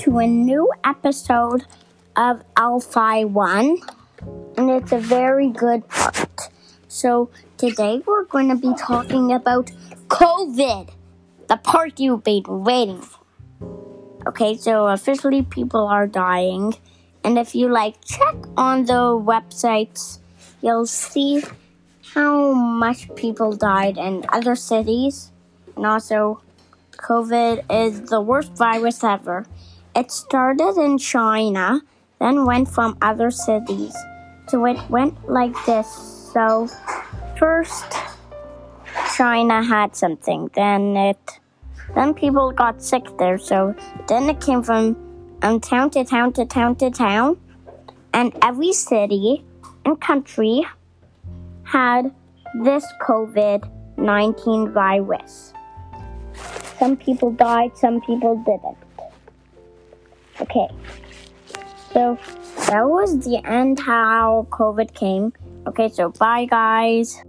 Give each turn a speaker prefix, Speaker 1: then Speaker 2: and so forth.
Speaker 1: to a new episode of Alphi One, and it's a very good part. So, today we're going to be talking about COVID, the part you've been waiting for. Okay, so officially people are dying, and if you like check on the websites, you'll see how much people died in other cities, and also COVID is the worst virus ever. It started in China, then went from other cities. So it went like this. So first China had something, then it then people got sick there. So then it came from um, town to town to town to town, and every city and country had this COVID 19 virus. Some people died, some people didn't. Okay. So that was the end how COVID came. Okay, so bye guys.